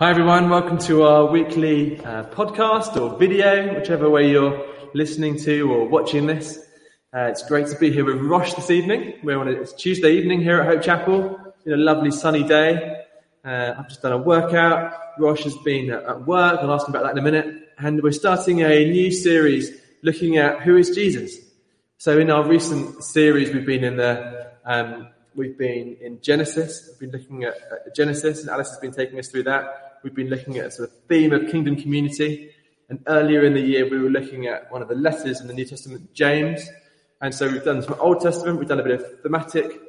Hi everyone, welcome to our weekly uh, podcast or video, whichever way you're listening to or watching this. Uh, it's great to be here with Rosh this evening. We're on a, it's Tuesday evening here at Hope Chapel. It's been a lovely sunny day. Uh, I've just done a workout. Rosh has been at, work. I'll ask him about that in a minute. And we're starting a new series looking at who is Jesus. So in our recent series, we've been in the um, we've been in Genesis. We've been looking at, at Genesis, and Alice has been taking us through that we've been looking at a sort of theme of kingdom community. And earlier in the year, we were looking at one of the letters in the New Testament, James. And so we've done some Old Testament, we've done a bit of thematic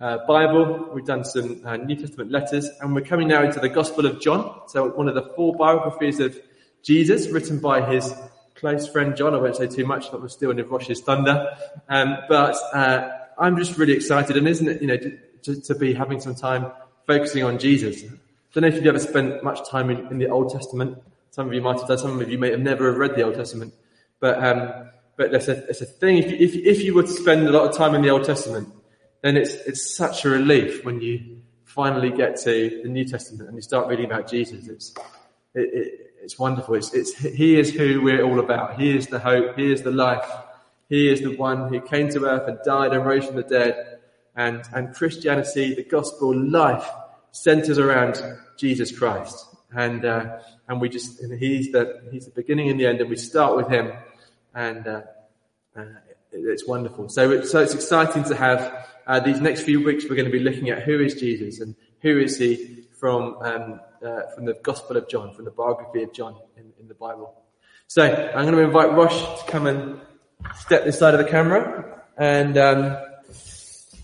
uh, Bible, we've done some uh, New Testament letters, and we're coming now into the Gospel of John. So one of the four biographies of Jesus, written by his close friend John. I won't say too much, but we're still in Rosh's thunder. Um, but uh, I'm just really excited, and isn't it, you know, to, to be having some time focusing on Jesus don't know if you've ever spent much time in, in, the Old Testament. Some of you might have done. Some of you may have never read the Old Testament. But um, but there's a, it's a thing. If you, if, if you were to spend a lot of time in the Old Testament, then it's it's such a relief when you finally get to the New Testament and you start reading about Jesus. It's it, it, it's wonderful. It's it's he is who we're all about. He is the hope. He is the life. He is the one who came to earth and died and rose from the dead. And and Christianity, the gospel, life centers around Jesus Christ. And, uh, and we just, and he's the, he's the beginning and the end and we start with him and, uh, uh, it's wonderful. So it's, so it's exciting to have, uh, these next few weeks we're going to be looking at who is Jesus and who is he from, um, uh, from the Gospel of John, from the biography of John in, in the Bible. So I'm going to invite Rosh to come and step this side of the camera. And um,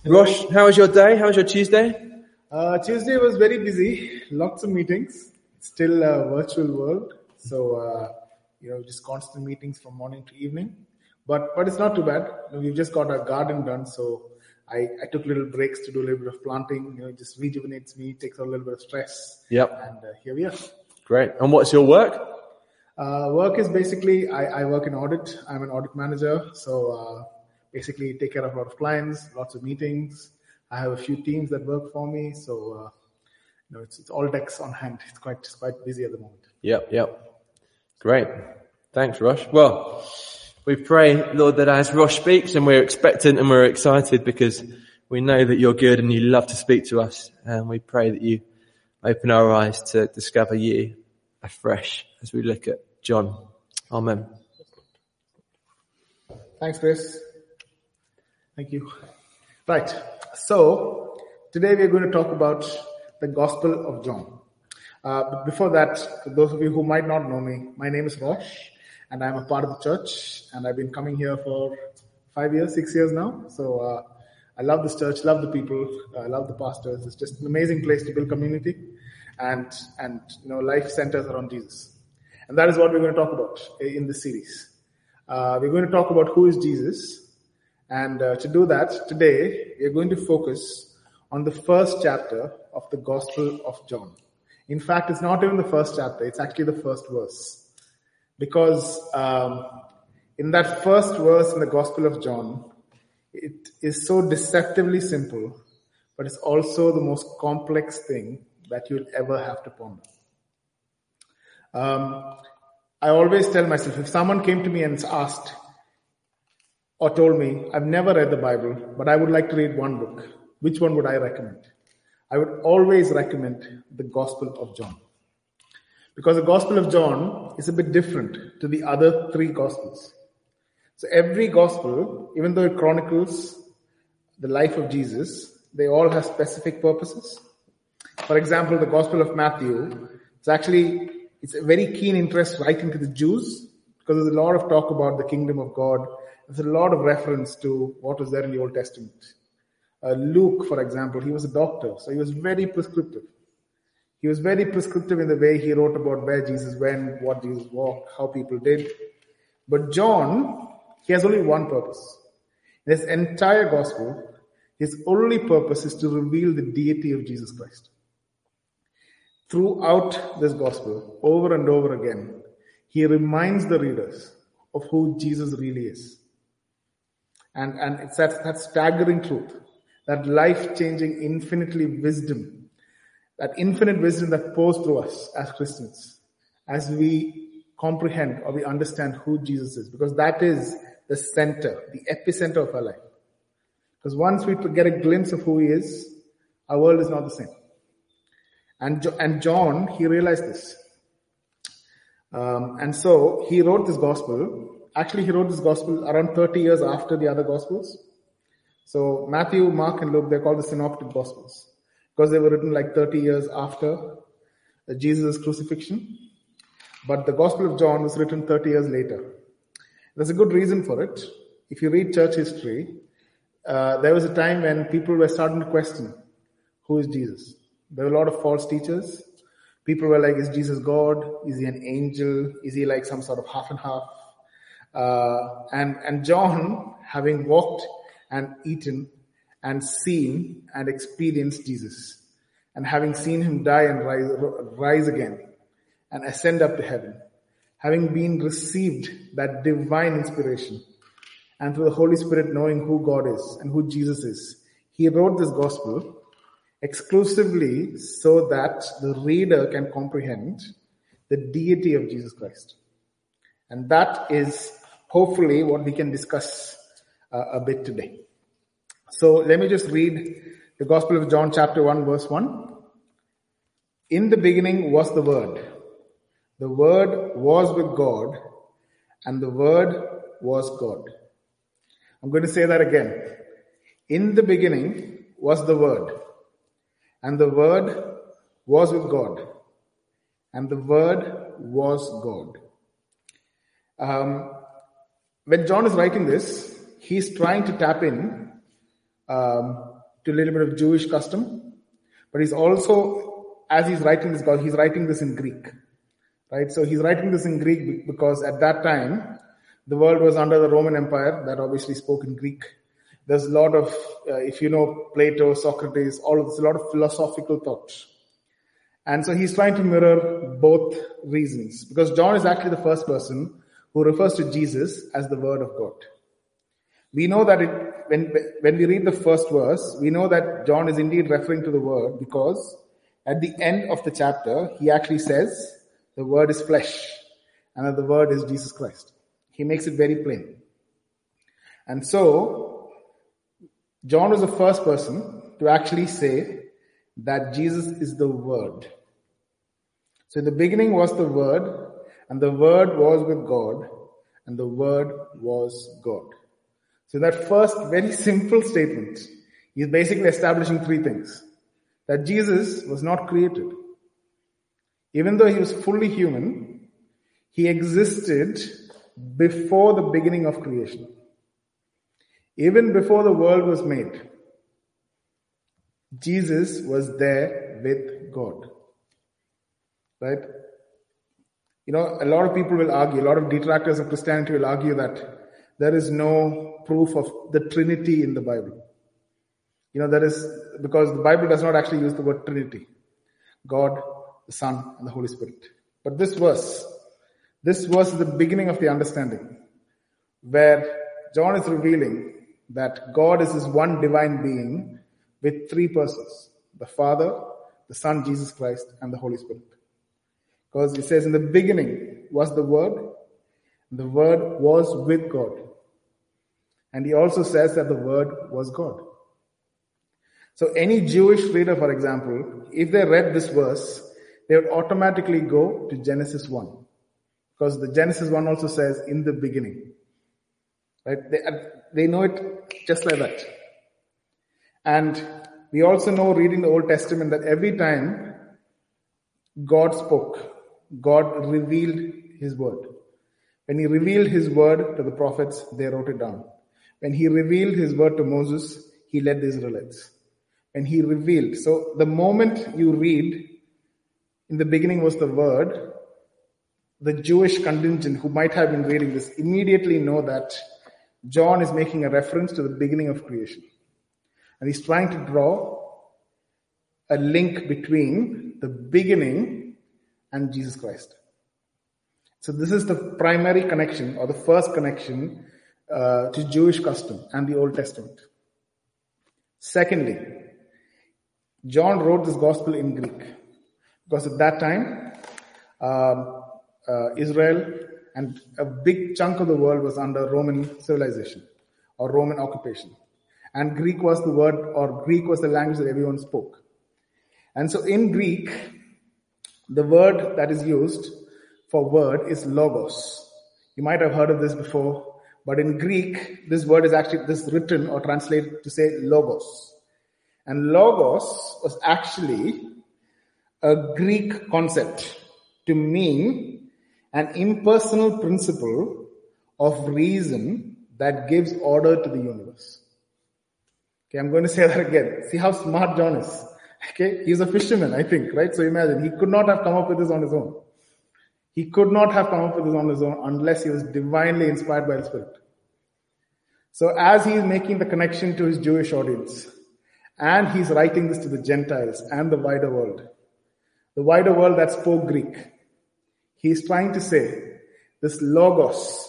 Rosh, how was your day? How was your Tuesday? Uh, Tuesday was very busy, lots of meetings. Still a virtual world, so uh, you know just constant meetings from morning to evening. But but it's not too bad. You know, we've just got our garden done, so I, I took little breaks to do a little bit of planting. You know, it just rejuvenates me, takes a little bit of stress. Yep. And uh, here we are. Great. And what's your work? Uh, work is basically I, I work in audit. I'm an audit manager, so uh, basically take care of a lot of clients, lots of meetings. I have a few teams that work for me, so uh, you know it's, it's all decks on hand. It's quite it's quite busy at the moment. Yep, yep. Great. Thanks, Rosh. Well, we pray, Lord, that as Rosh speaks, and we're expectant and we're excited because we know that you're good and you love to speak to us, and we pray that you open our eyes to discover you afresh as we look at John. Amen. Thanks, Chris. Thank you. Right. So today we're going to talk about the Gospel of John. Uh, but before that, for those of you who might not know me, my name is Rosh, and I'm a part of the church, and I've been coming here for five years, six years now. So uh, I love this church, love the people, I love the pastors. It's just an amazing place to build community, and and you know life centers around Jesus, and that is what we're going to talk about in this series. Uh, we're going to talk about who is Jesus and uh, to do that, today we are going to focus on the first chapter of the Gospel of John. In fact, it's not even the first chapter, it's actually the first verse. Because um, in that first verse in the Gospel of John, it is so deceptively simple, but it's also the most complex thing that you'll ever have to ponder. Um, I always tell myself if someone came to me and asked, or told me, I've never read the Bible, but I would like to read one book. Which one would I recommend? I would always recommend the Gospel of John. Because the Gospel of John is a bit different to the other three Gospels. So every Gospel, even though it chronicles the life of Jesus, they all have specific purposes. For example, the Gospel of Matthew, it's actually, it's a very keen interest writing to the Jews because there's a lot of talk about the kingdom of God there's a lot of reference to what was there in the Old Testament. Uh, Luke, for example, he was a doctor, so he was very prescriptive. He was very prescriptive in the way he wrote about where Jesus went, what Jesus walked, how people did. But John, he has only one purpose. In his entire gospel, his only purpose is to reveal the deity of Jesus Christ. Throughout this gospel, over and over again, he reminds the readers of who Jesus really is. And, and it's that, that staggering truth, that life changing, infinitely wisdom that infinite wisdom that pours through us as Christians, as we comprehend or we understand who Jesus is, because that is the center, the epicenter of our life. Because once we get a glimpse of who he is, our world is not the same. And, and John, he realized this. Um, and so he wrote this gospel. Actually, he wrote this gospel around 30 years after the other gospels. So Matthew, Mark, and Luke, they're called the synoptic gospels because they were written like 30 years after Jesus' crucifixion. But the Gospel of John was written 30 years later. There's a good reason for it. If you read church history, uh, there was a time when people were starting to question who is Jesus. There were a lot of false teachers. People were like, is Jesus God? Is he an angel? Is he like some sort of half and half? Uh, and, and John, having walked and eaten and seen and experienced Jesus, and having seen him die and rise, rise again and ascend up to heaven, having been received that divine inspiration, and through the Holy Spirit knowing who God is and who Jesus is, he wrote this gospel exclusively so that the reader can comprehend the deity of Jesus Christ. And that is hopefully what we can discuss uh, a bit today. So let me just read the Gospel of John chapter 1 verse 1. In the beginning was the Word. The Word was with God and the Word was God. I'm going to say that again. In the beginning was the Word and the Word was with God and the Word was God. Um, when John is writing this, he's trying to tap in um, to a little bit of Jewish custom, but he's also, as he's writing this, he's writing this in Greek, right? So he's writing this in Greek because at that time, the world was under the Roman Empire that obviously spoke in Greek. There's a lot of, uh, if you know Plato, Socrates, all of this, a lot of philosophical thought. And so he's trying to mirror both reasons because John is actually the first person who refers to Jesus as the Word of God. We know that it, when, when we read the first verse, we know that John is indeed referring to the word because at the end of the chapter, he actually says the word is flesh and that the word is Jesus Christ. He makes it very plain. And so, John was the first person to actually say that Jesus is the word. So in the beginning was the word and the word was with God and the word was God. So that first very simple statement is basically establishing three things. That Jesus was not created. Even though he was fully human, he existed before the beginning of creation. Even before the world was made, Jesus was there with God. Right? You know, a lot of people will argue, a lot of detractors of Christianity will argue that there is no proof of the Trinity in the Bible. You know, there is, because the Bible does not actually use the word Trinity. God, the Son, and the Holy Spirit. But this verse, this verse is the beginning of the understanding, where John is revealing that God is his one divine being with three persons. The Father, the Son, Jesus Christ, and the Holy Spirit. Because it says in the beginning was the Word, the Word was with God. And he also says that the Word was God. So any Jewish reader, for example, if they read this verse, they would automatically go to Genesis 1. Because the Genesis 1 also says, in the beginning. Right? They, uh, they know it just like that. And we also know reading the Old Testament that every time God spoke, God revealed His word. When He revealed His word to the prophets, they wrote it down. When he revealed his word to Moses, he led the Israelites. When he revealed, so the moment you read, in the beginning was the word, the Jewish contingent who might have been reading this immediately know that John is making a reference to the beginning of creation. And he's trying to draw a link between the beginning and Jesus Christ. So this is the primary connection or the first connection uh, to Jewish custom and the Old Testament. Secondly, John wrote this gospel in Greek because at that time, um, uh, Israel and a big chunk of the world was under Roman civilization or Roman occupation. And Greek was the word, or Greek was the language that everyone spoke. And so in Greek, the word that is used for word is logos. You might have heard of this before, but in Greek, this word is actually this written or translated to say logos. And logos was actually a Greek concept to mean an impersonal principle of reason that gives order to the universe. Okay, I'm going to say that again. See how smart John is. Okay, he's a fisherman, I think, right? So imagine he could not have come up with this on his own. He could not have come up with this on his own unless he was divinely inspired by the Spirit. So as he's making the connection to his Jewish audience, and he's writing this to the Gentiles and the wider world, the wider world that spoke Greek, he's trying to say this logos,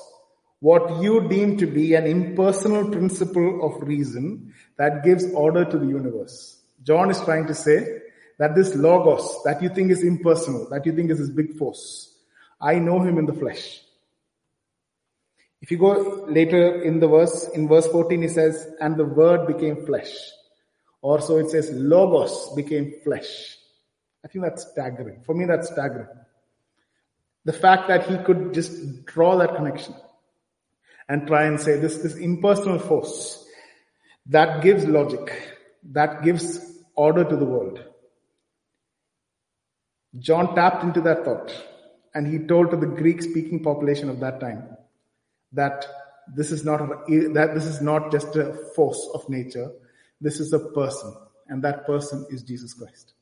what you deem to be an impersonal principle of reason that gives order to the universe. John is trying to say that this logos that you think is impersonal, that you think is this big force, I know him in the flesh. If you go later in the verse, in verse 14, he says, and the word became flesh. Or so it says, logos became flesh. I think that's staggering. For me, that's staggering. The fact that he could just draw that connection and try and say this, this impersonal force that gives logic, that gives order to the world. John tapped into that thought and he told to the Greek speaking population of that time, that this is not that this is not just a force of nature. This is a person, and that person is Jesus Christ.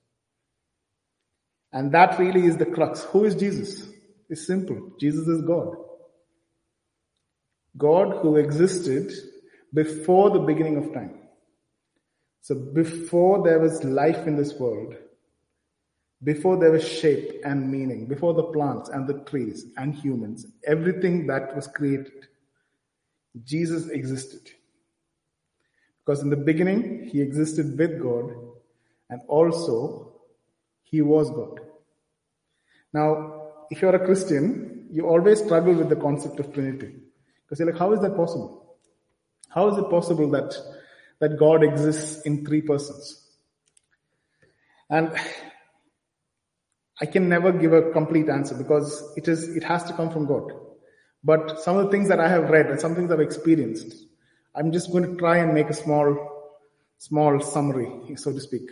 And that really is the crux. Who is Jesus? It's simple. Jesus is God. God who existed before the beginning of time. So before there was life in this world, before there was shape and meaning, before the plants and the trees and humans, everything that was created, Jesus existed. Because in the beginning, he existed with God and also he was God. Now, if you're a Christian, you always struggle with the concept of Trinity. Because you're like, how is that possible? How is it possible that, that God exists in three persons? And I can never give a complete answer because it is, it has to come from God. But some of the things that I have read and some things I've experienced, I'm just going to try and make a small, small summary, so to speak.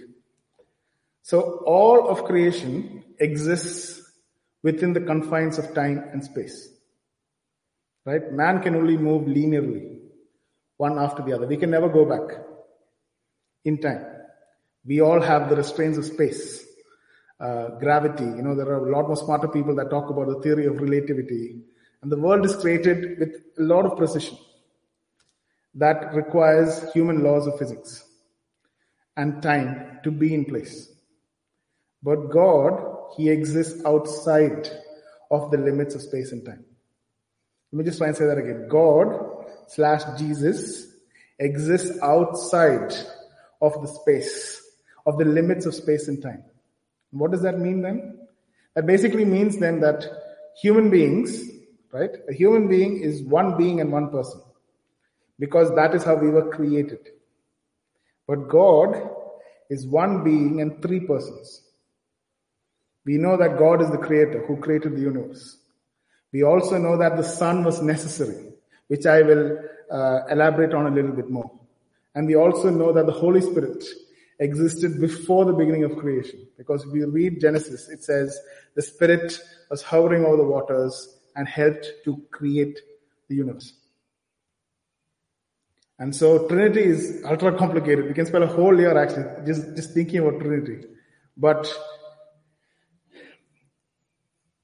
So all of creation exists within the confines of time and space. Right? Man can only move linearly, one after the other. We can never go back in time. We all have the restraints of space uh, gravity. You know, there are a lot more smarter people that talk about the theory of relativity. And the world is created with a lot of precision that requires human laws of physics and time to be in place. But God, He exists outside of the limits of space and time. Let me just try and say that again. God slash Jesus exists outside of the space, of the limits of space and time. What does that mean then? That basically means then that human beings, right? A human being is one being and one person. Because that is how we were created. But God is one being and three persons. We know that God is the creator who created the universe. We also know that the Son was necessary, which I will uh, elaborate on a little bit more. And we also know that the Holy Spirit existed before the beginning of creation. Because you read Genesis, it says the Spirit was hovering over the waters and helped to create the universe. And so Trinity is ultra complicated. We can spend a whole year actually just, just thinking about Trinity. But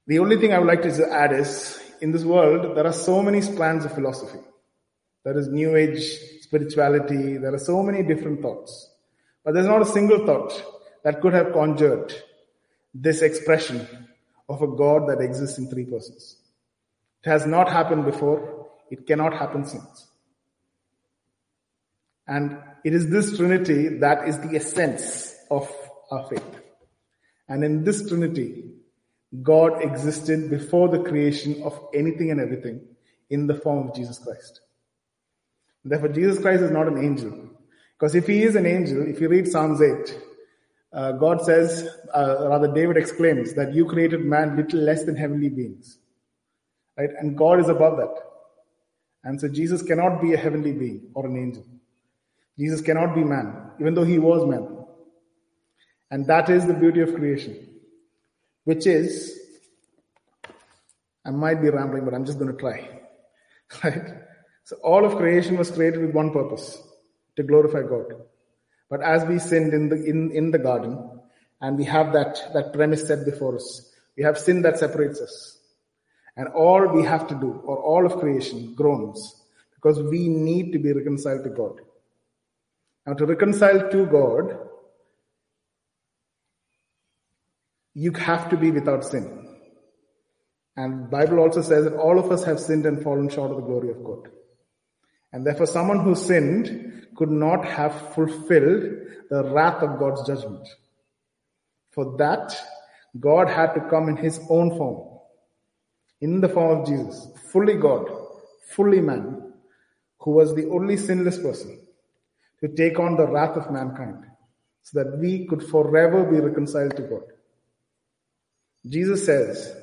the only thing I would like to add is in this world, there are so many strands of philosophy. There is New Age spirituality. There are so many different thoughts. But there's not a single thought that could have conjured this expression of a God that exists in three persons. It has not happened before. It cannot happen since. And it is this Trinity that is the essence of our faith. And in this Trinity, God existed before the creation of anything and everything in the form of Jesus Christ. Therefore, Jesus Christ is not an angel. Because if he is an angel, if you read Psalms 8, uh, God says, uh, rather David exclaims that you created man little less than heavenly beings. Right? And God is above that. And so Jesus cannot be a heavenly being or an angel. Jesus cannot be man, even though he was man. And that is the beauty of creation, which is, I might be rambling, but I'm just going to try. Right? So all of creation was created with one purpose, to glorify God. But as we sinned in the, in, in the garden, and we have that, that premise set before us, we have sin that separates us. And all we have to do, or all of creation, groans, because we need to be reconciled to God. Now to reconcile to God, you have to be without sin. And Bible also says that all of us have sinned and fallen short of the glory of God. And therefore someone who sinned could not have fulfilled the wrath of God's judgment. For that, God had to come in his own form, in the form of Jesus, fully God, fully man, who was the only sinless person to take on the wrath of mankind so that we could forever be reconciled to God. Jesus says,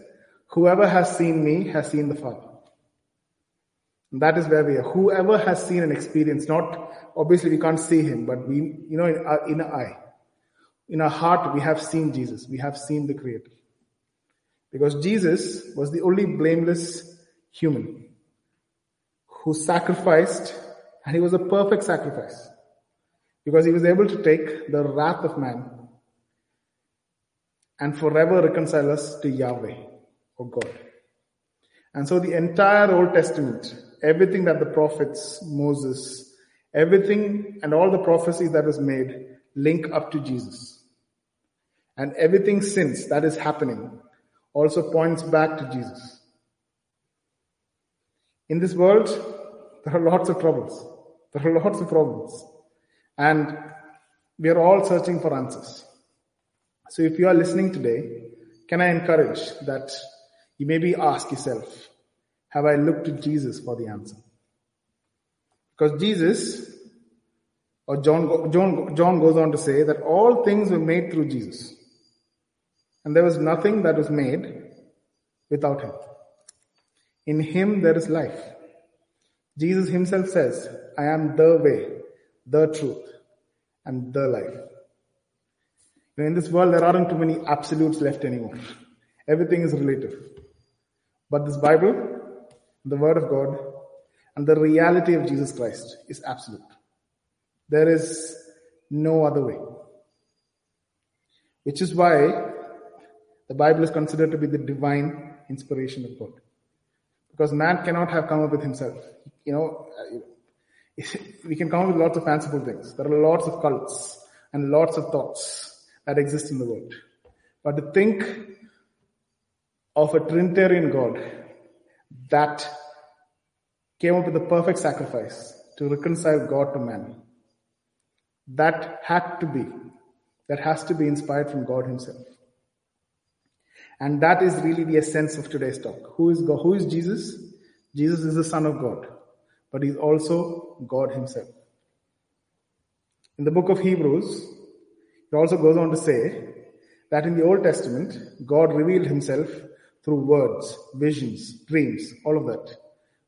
whoever has seen me has seen the Father. And that is where we are. Whoever has seen and experienced, not obviously we can't see him, but we, you know, in our inner eye, in our heart, we have seen Jesus. We have seen the Creator. Because Jesus was the only blameless human who sacrificed, and he was a perfect sacrifice. Because he was able to take the wrath of man and forever reconcile us to Yahweh, or God. And so the entire Old Testament everything that the prophets, Moses, everything and all the prophecies that was made link up to Jesus. And everything since that is happening also points back to Jesus. In this world, there are lots of troubles. There are lots of problems. And we are all searching for answers. So if you are listening today, can I encourage that you maybe ask yourself, have I looked to Jesus for the answer? Because Jesus, or John, John, John goes on to say that all things were made through Jesus. And there was nothing that was made without him. In him there is life. Jesus himself says, I am the way, the truth, and the life. In this world, there aren't too many absolutes left anymore. Everything is relative. But this Bible the Word of God, and the reality of Jesus Christ is absolute. There is no other way. Which is why the Bible is considered to be the divine inspiration of God. Because man cannot have come up with himself. You know, we can come up with lots of fanciful things. There are lots of cults and lots of thoughts that exist in the world. But to think of a Trinitarian God that came up with a perfect sacrifice to reconcile God to man. That had to be, that has to be inspired from God Himself. And that is really the essence of today's talk. Who is God? Who is Jesus? Jesus is the Son of God, but He's also God Himself. In the book of Hebrews, it also goes on to say that in the Old Testament, God revealed Himself through words, visions, dreams, all of that.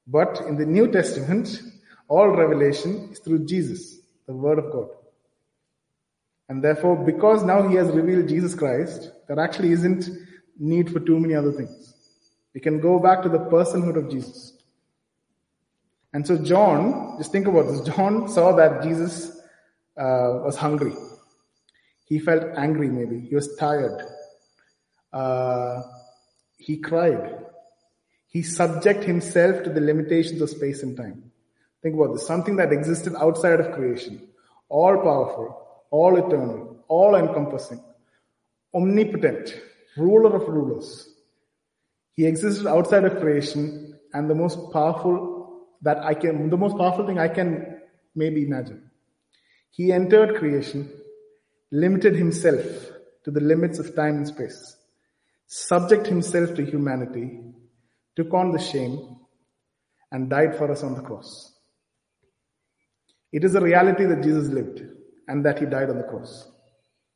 But in the New Testament, all revelation is through Jesus, the Word of God. And therefore, because now He has revealed Jesus Christ, there actually isn't need for too many other things. We can go back to the personhood of Jesus. And so John, just think about this. John saw that Jesus uh, was hungry. He felt angry maybe. He was tired. Uh, he cried. He subject himself to the limitations of space and time. Think about this. Something that existed outside of creation. All powerful, all eternal, all encompassing, omnipotent, ruler of rulers. He existed outside of creation and the most powerful that I can, the most powerful thing I can maybe imagine. He entered creation, limited himself to the limits of time and space, subject himself to humanity, took on the shame, and died for us on the cross. It is a reality that Jesus lived and that he died on the cross.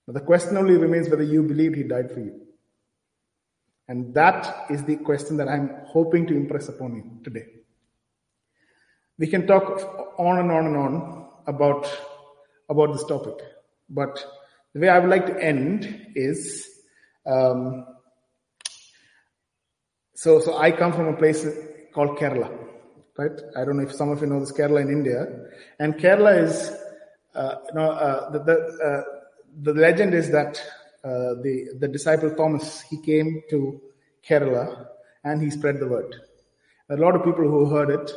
But the question only remains whether you believe he died for you. And that is the question that I'm hoping to impress upon you today. We can talk on and on and on about, about this topic, but the way I would like to end is, um, so, so I come from a place called Kerala, right? I don't know if some of you know this Kerala in India, and Kerala is, uh, you know, uh, the the, uh, the legend is that uh, the the disciple Thomas he came to Kerala and he spread the word. a lot of people who heard it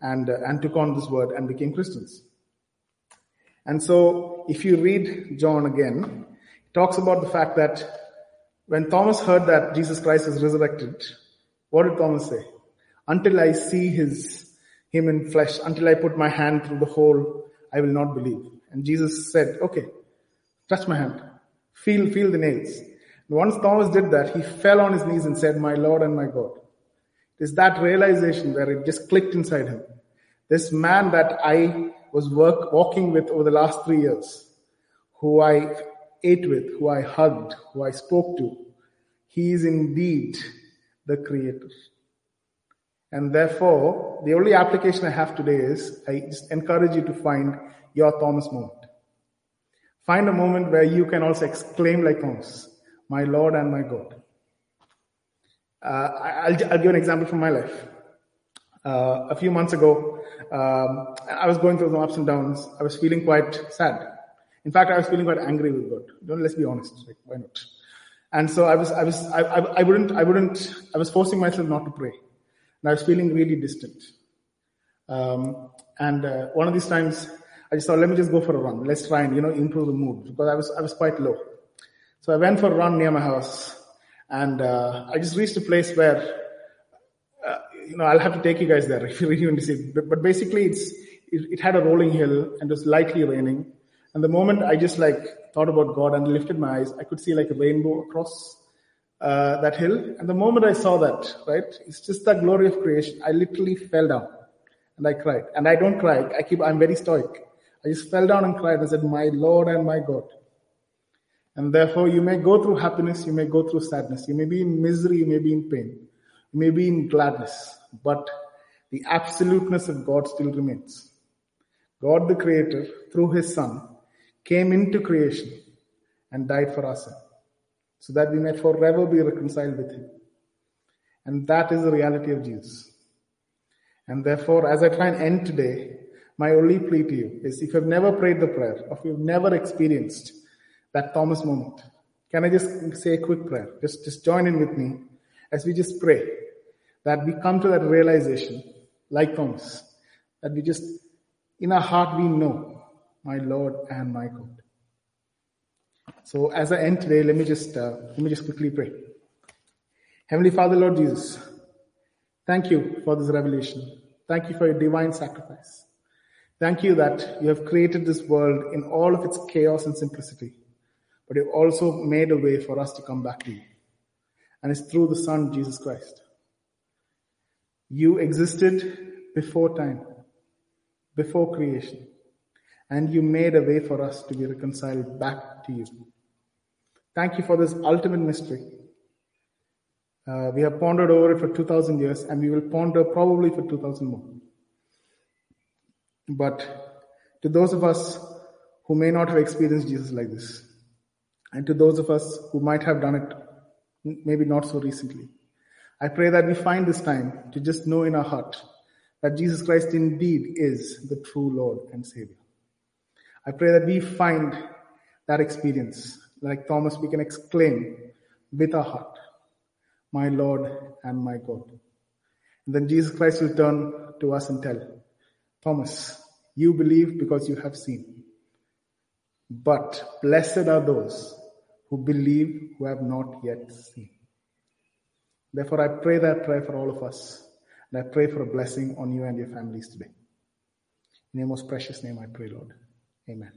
and uh, and took on this word and became Christians. And so, if you read John again, it talks about the fact that when Thomas heard that Jesus Christ is resurrected, what did Thomas say? Until I see his, him in flesh, until I put my hand through the hole, I will not believe. And Jesus said, okay, touch my hand. Feel, feel the nails. And once Thomas did that, he fell on his knees and said, my Lord and my God. It is that realization where it just clicked inside him. This man that I was work, walking with over the last three years, who I ate with, who I hugged, who I spoke to, he is indeed the creator. And therefore, the only application I have today is I just encourage you to find your Thomas moment. Find a moment where you can also exclaim like Thomas, my Lord and my God. Uh, I'll, I'll give an example from my life. Uh, a few months ago, um, I was going through some ups and downs. I was feeling quite sad. In fact, I was feeling quite angry with God. Don't let's be honest. Like, why not? And so I was, I was, I, I, I wouldn't, I wouldn't, I was forcing myself not to pray. And I was feeling really distant. Um, and uh, one of these times, I just thought, let me just go for a run. Let's try and you know improve the mood because I was I was quite low. So I went for a run near my house, and uh, I just reached a place where you know I'll have to take you guys there if you really want to see. But, but basically, it's it, it, had a rolling hill and it was lightly raining. And the moment I just like thought about God and lifted my eyes, I could see like a rainbow across uh, that hill. And the moment I saw that, right, it's just that glory of creation. I literally fell down and I cried. And I don't cry. I keep, I'm very stoic. I just fell down and cried and said, my Lord and my God. And therefore you may go through happiness, you may go through sadness, you may be in misery, you may be in pain, may be in gladness, but the absoluteness of God still remains. God the Creator, through His Son, came into creation and died for us so that we may forever be reconciled with Him. And that is the reality of Jesus. And therefore, as I try and end today, my only plea to you is if you've never prayed the prayer, or if you've never experienced that Thomas moment, can I just say a quick prayer? Just, just join in with me as we just pray that we come to that realization, like Thomas, that we just, in our heart, we know my Lord and my God. So as I end today, let me just, uh, let me just quickly pray. Heavenly Father, Lord Jesus, thank you for this revelation. Thank you for your divine sacrifice. Thank you that you have created this world in all of its chaos and simplicity, but you've also made a way for us to come back to you. And it's through the Son, Jesus Christ. You existed before time, before creation, and you made a way for us to be reconciled back to you. Thank you for this ultimate mystery. Uh, we have pondered over it for 2000 years, and we will ponder probably for 2000 more. But to those of us who may not have experienced Jesus like this, and to those of us who might have done it maybe not so recently, I pray that we find this time to just know in our heart that Jesus Christ indeed is the true Lord and Savior. I pray that we find that experience. Like Thomas, we can exclaim with our heart, My Lord and my God. And then Jesus Christ will turn to us and tell, Thomas, you believe because you have seen. But blessed are those who believe who have not yet seen. Therefore, I pray that prayer for all of us. And I pray for a blessing on you and your families today. In your most precious name, I pray, Lord. Amen.